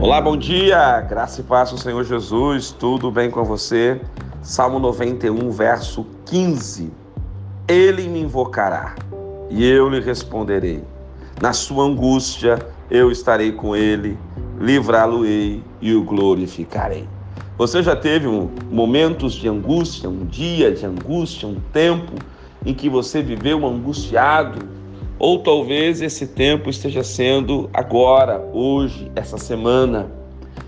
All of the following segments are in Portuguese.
Olá, bom dia, graça e paz do Senhor Jesus, tudo bem com você? Salmo 91, verso 15: Ele me invocará e eu lhe responderei. Na sua angústia eu estarei com ele, livrá-lo-ei e o glorificarei. Você já teve momentos de angústia, um dia de angústia, um tempo em que você viveu angustiado? Ou talvez esse tempo esteja sendo agora, hoje, essa semana.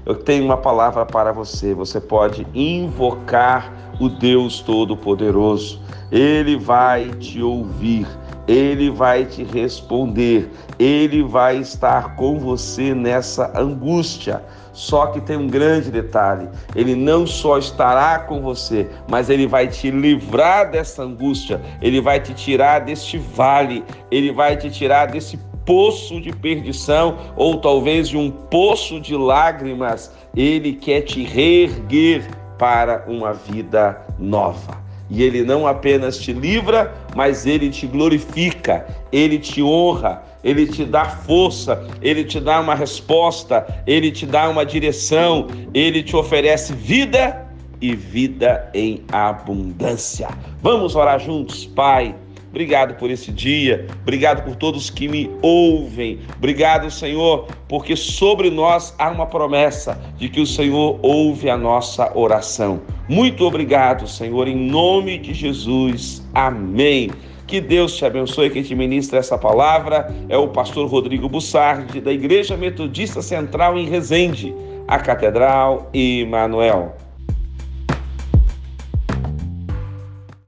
Eu tenho uma palavra para você. Você pode invocar o Deus Todo-Poderoso. Ele vai te ouvir, ele vai te responder, ele vai estar com você nessa angústia. Só que tem um grande detalhe: ele não só estará com você, mas ele vai te livrar dessa angústia, ele vai te tirar deste vale, ele vai te tirar desse poço de perdição ou talvez de um poço de lágrimas. Ele quer te reerguer para uma vida nova. E ele não apenas te livra, mas ele te glorifica, ele te honra, ele te dá força, ele te dá uma resposta, ele te dá uma direção, ele te oferece vida e vida em abundância. Vamos orar juntos, Pai. Obrigado por esse dia, obrigado por todos que me ouvem. Obrigado, Senhor, porque sobre nós há uma promessa de que o Senhor ouve a nossa oração. Muito obrigado, Senhor, em nome de Jesus. Amém. Que Deus te abençoe. Quem te ministra essa palavra é o pastor Rodrigo Bussardi, da Igreja Metodista Central em Resende, a Catedral Emanuel.